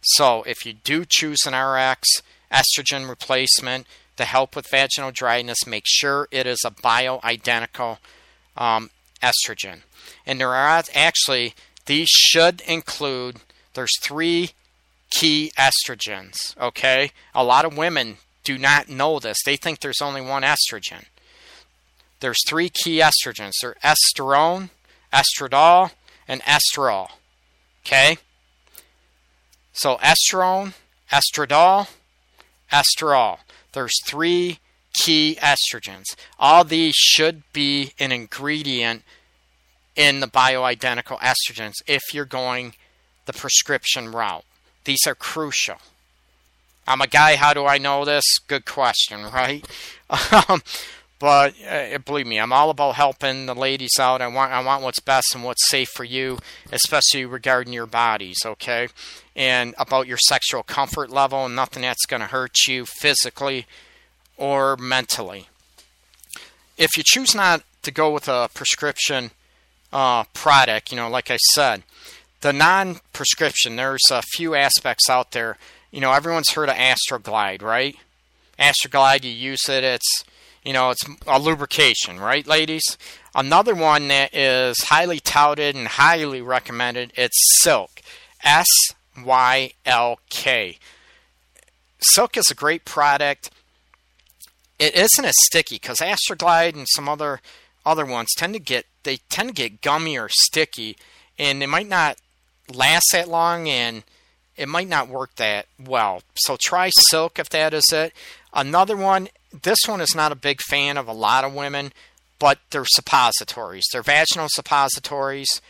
So if you do choose an RX estrogen replacement to help with vaginal dryness, make sure it is a bioidentical um, estrogen. And there are actually, these should include, there's three key estrogens, okay? A lot of women do not know this. They think there's only one estrogen. There's three key estrogens. They're estrone, estradiol, and estriol. Okay? So estrone, estradiol, estriol. There's three key estrogens. All these should be an ingredient in the bioidentical estrogens if you're going the prescription route. These are crucial. I'm a guy, how do I know this? Good question, right? Um, but uh, believe me, I'm all about helping the ladies out. I want I want what's best and what's safe for you, especially regarding your bodies, okay? And about your sexual comfort level, and nothing that's going to hurt you physically or mentally. If you choose not to go with a prescription uh, product, you know, like I said, the non-prescription, there's a few aspects out there. You know, everyone's heard of Astroglide, right? Astroglide, you use it, it's you know, it's a lubrication, right, ladies? Another one that is highly touted and highly recommended, it's Sylk. S Y L K. Sylk is a great product. It isn't as sticky because Astroglide and some other other ones tend to get they tend to get gummy or sticky, and they might not last that long, and it might not work that well. So try Sylk if that is it. Another one this one is not a big fan of a lot of women, but they're suppositories. They're vaginal suppositories.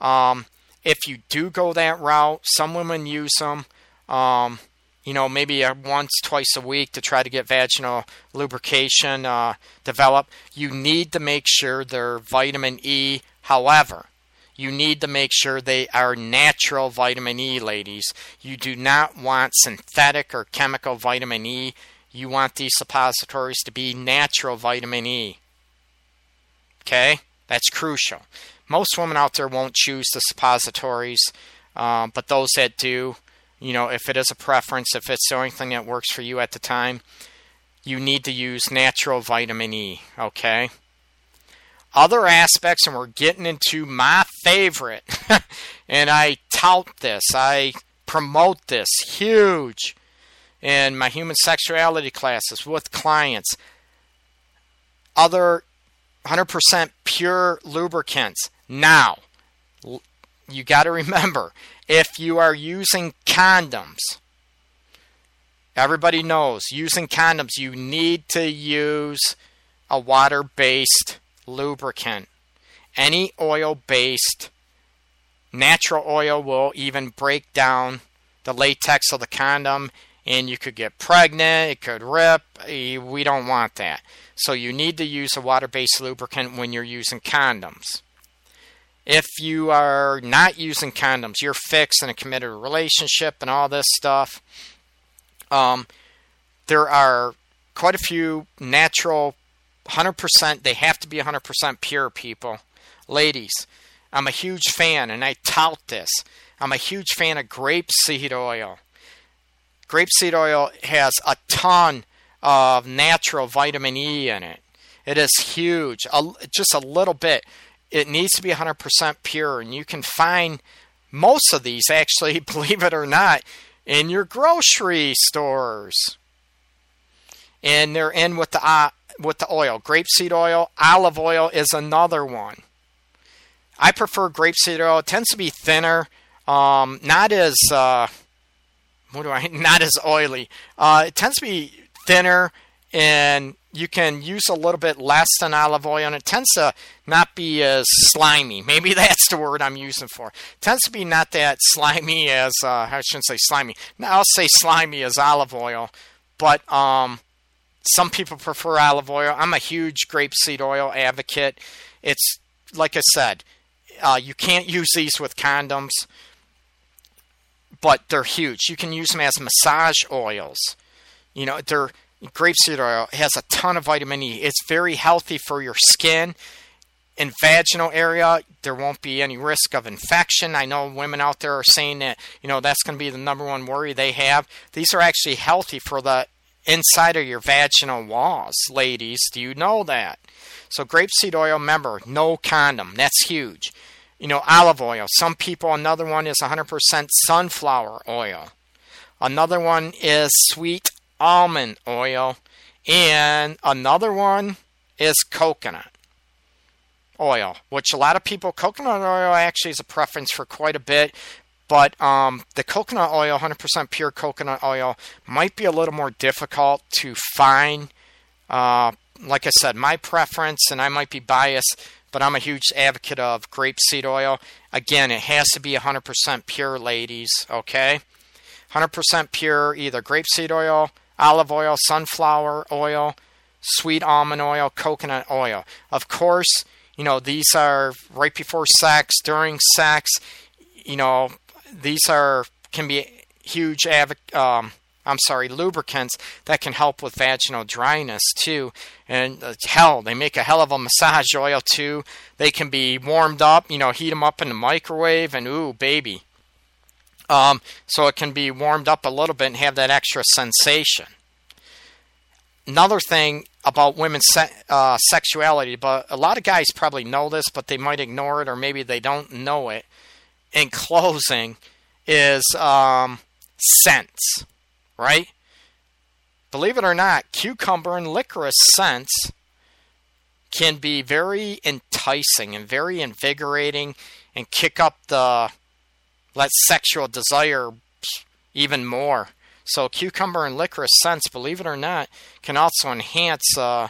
Um, if you do go that route, some women use them. Um, you know, maybe once, twice a week to try to get vaginal lubrication uh, developed. You need to make sure they're vitamin E. However, you need to make sure they are natural vitamin E, ladies. You do not want synthetic or chemical vitamin E you want these suppositories to be natural vitamin E. Okay? That's crucial. Most women out there won't choose the suppositories, um, but those that do, you know, if it is a preference, if it's the only thing that works for you at the time, you need to use natural vitamin E. Okay? Other aspects, and we're getting into my favorite, and I tout this, I promote this huge in my human sexuality classes with clients. Other 100% pure lubricants. Now, you got to remember if you are using condoms, everybody knows using condoms, you need to use a water based lubricant. Any oil based natural oil will even break down the latex of the condom and you could get pregnant, it could rip. Eh, we don't want that. So you need to use a water based lubricant when you're using condoms. If you are not using condoms, you're fixed in a committed relationship and all this stuff. Um, there are quite a few natural 100%, they have to be 100% pure people. Ladies, I'm a huge fan and I tout this. I'm a huge fan of grapeseed oil grapeseed oil has a ton of natural vitamin E in it. It is huge, a, just a little bit. It needs to be 100% pure, and you can find most of these, actually, believe it or not, in your grocery stores. And they're in with the uh, with the oil. Grapeseed oil, olive oil is another one. I prefer grapeseed oil. It tends to be thinner, um, not as uh, what do I not as oily. Uh, it tends to be thinner and you can use a little bit less than olive oil and it tends to not be as slimy. Maybe that's the word I'm using for. It tends to be not that slimy as uh, I shouldn't say slimy. Now I'll say slimy as olive oil, but um, some people prefer olive oil. I'm a huge grapeseed oil advocate. It's like I said, uh, you can't use these with condoms but they're huge. You can use them as massage oils. You know, they're grapeseed oil has a ton of vitamin E. It's very healthy for your skin. In vaginal area, there won't be any risk of infection. I know women out there are saying that, you know, that's going to be the number one worry they have. These are actually healthy for the inside of your vaginal walls, ladies. Do you know that? So, grapeseed oil, remember, no condom. That's huge. You know, olive oil. Some people, another one is 100% sunflower oil. Another one is sweet almond oil. And another one is coconut oil, which a lot of people, coconut oil actually is a preference for quite a bit. But um, the coconut oil, 100% pure coconut oil, might be a little more difficult to find. Uh, like I said, my preference, and I might be biased, but I'm a huge advocate of grapeseed oil. Again, it has to be 100% pure, ladies, okay? 100% pure, either grapeseed oil, olive oil, sunflower oil, sweet almond oil, coconut oil. Of course, you know, these are right before sex, during sex, you know, these are can be huge um, I'm sorry, lubricants that can help with vaginal dryness too. And uh, hell, they make a hell of a massage oil too. They can be warmed up, you know, heat them up in the microwave, and ooh, baby. Um, so it can be warmed up a little bit and have that extra sensation. Another thing about women's se- uh, sexuality, but a lot of guys probably know this, but they might ignore it, or maybe they don't know it. In closing, is um, scents, right? Believe it or not, cucumber and licorice scents can be very enticing and very invigorating and kick up the let sexual desire even more. So cucumber and licorice scents, believe it or not, can also enhance uh,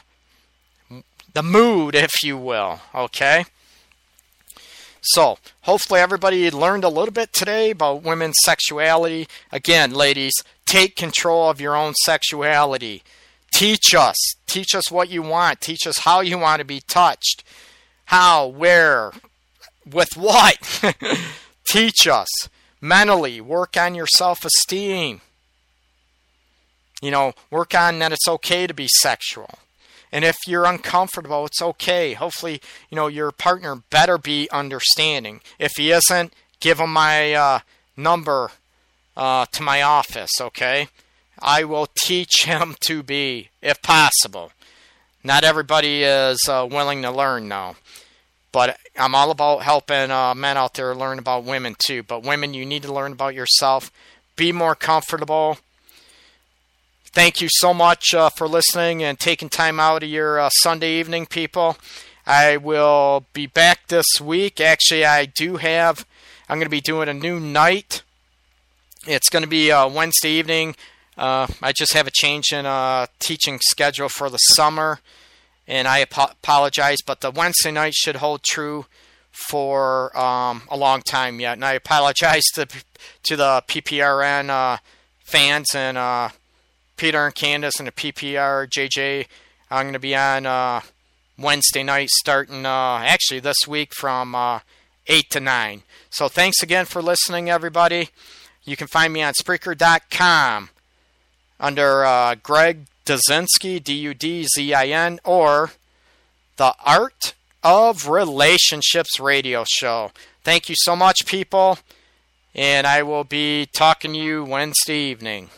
the mood, if you will. Okay. So, hopefully, everybody learned a little bit today about women's sexuality. Again, ladies, take control of your own sexuality. Teach us. Teach us what you want. Teach us how you want to be touched. How, where, with what. Teach us. Mentally, work on your self esteem. You know, work on that it's okay to be sexual. And if you're uncomfortable, it's okay. Hopefully, you know, your partner better be understanding. If he isn't, give him my uh, number uh, to my office, okay? I will teach him to be, if possible. Not everybody is uh, willing to learn now. But I'm all about helping uh, men out there learn about women too. But women, you need to learn about yourself. Be more comfortable thank you so much uh, for listening and taking time out of your uh, Sunday evening, people. I will be back this week. Actually, I do have, I'm going to be doing a new night. It's going to be uh, Wednesday evening. Uh, I just have a change in uh, teaching schedule for the summer, and I ap- apologize, but the Wednesday night should hold true for um, a long time yet. And I apologize to, to the PPRN uh, fans and Peter and Candace and the PPR JJ. I'm going to be on uh, Wednesday night starting uh, actually this week from uh, 8 to 9. So thanks again for listening, everybody. You can find me on Spreaker.com under uh, Greg Dudzinski, D U D Z I N, or the Art of Relationships radio show. Thank you so much, people, and I will be talking to you Wednesday evening.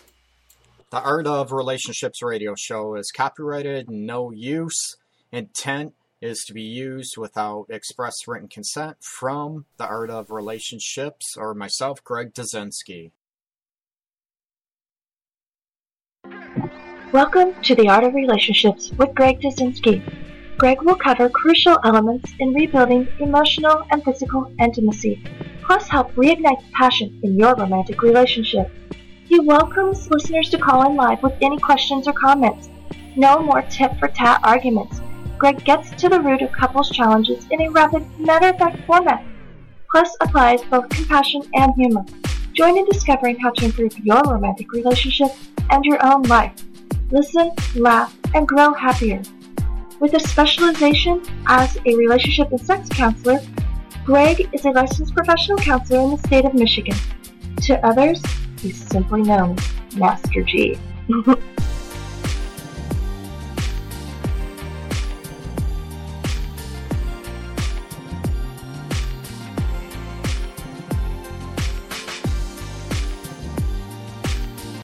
The Art of Relationships radio show is copyrighted, no use. Intent is to be used without express written consent from The Art of Relationships or myself, Greg Dudzinski. Welcome to The Art of Relationships with Greg Dudzinski. Greg will cover crucial elements in rebuilding emotional and physical intimacy, plus help reignite passion in your romantic relationship. He welcomes listeners to call in live with any questions or comments. No more tit for tat arguments. Greg gets to the root of couples' challenges in a rapid, matter of fact format, plus applies both compassion and humor. Join in discovering how to improve your romantic relationship and your own life. Listen, laugh, and grow happier. With a specialization as a relationship and sex counselor, Greg is a licensed professional counselor in the state of Michigan. To others, He's simply known as Master G.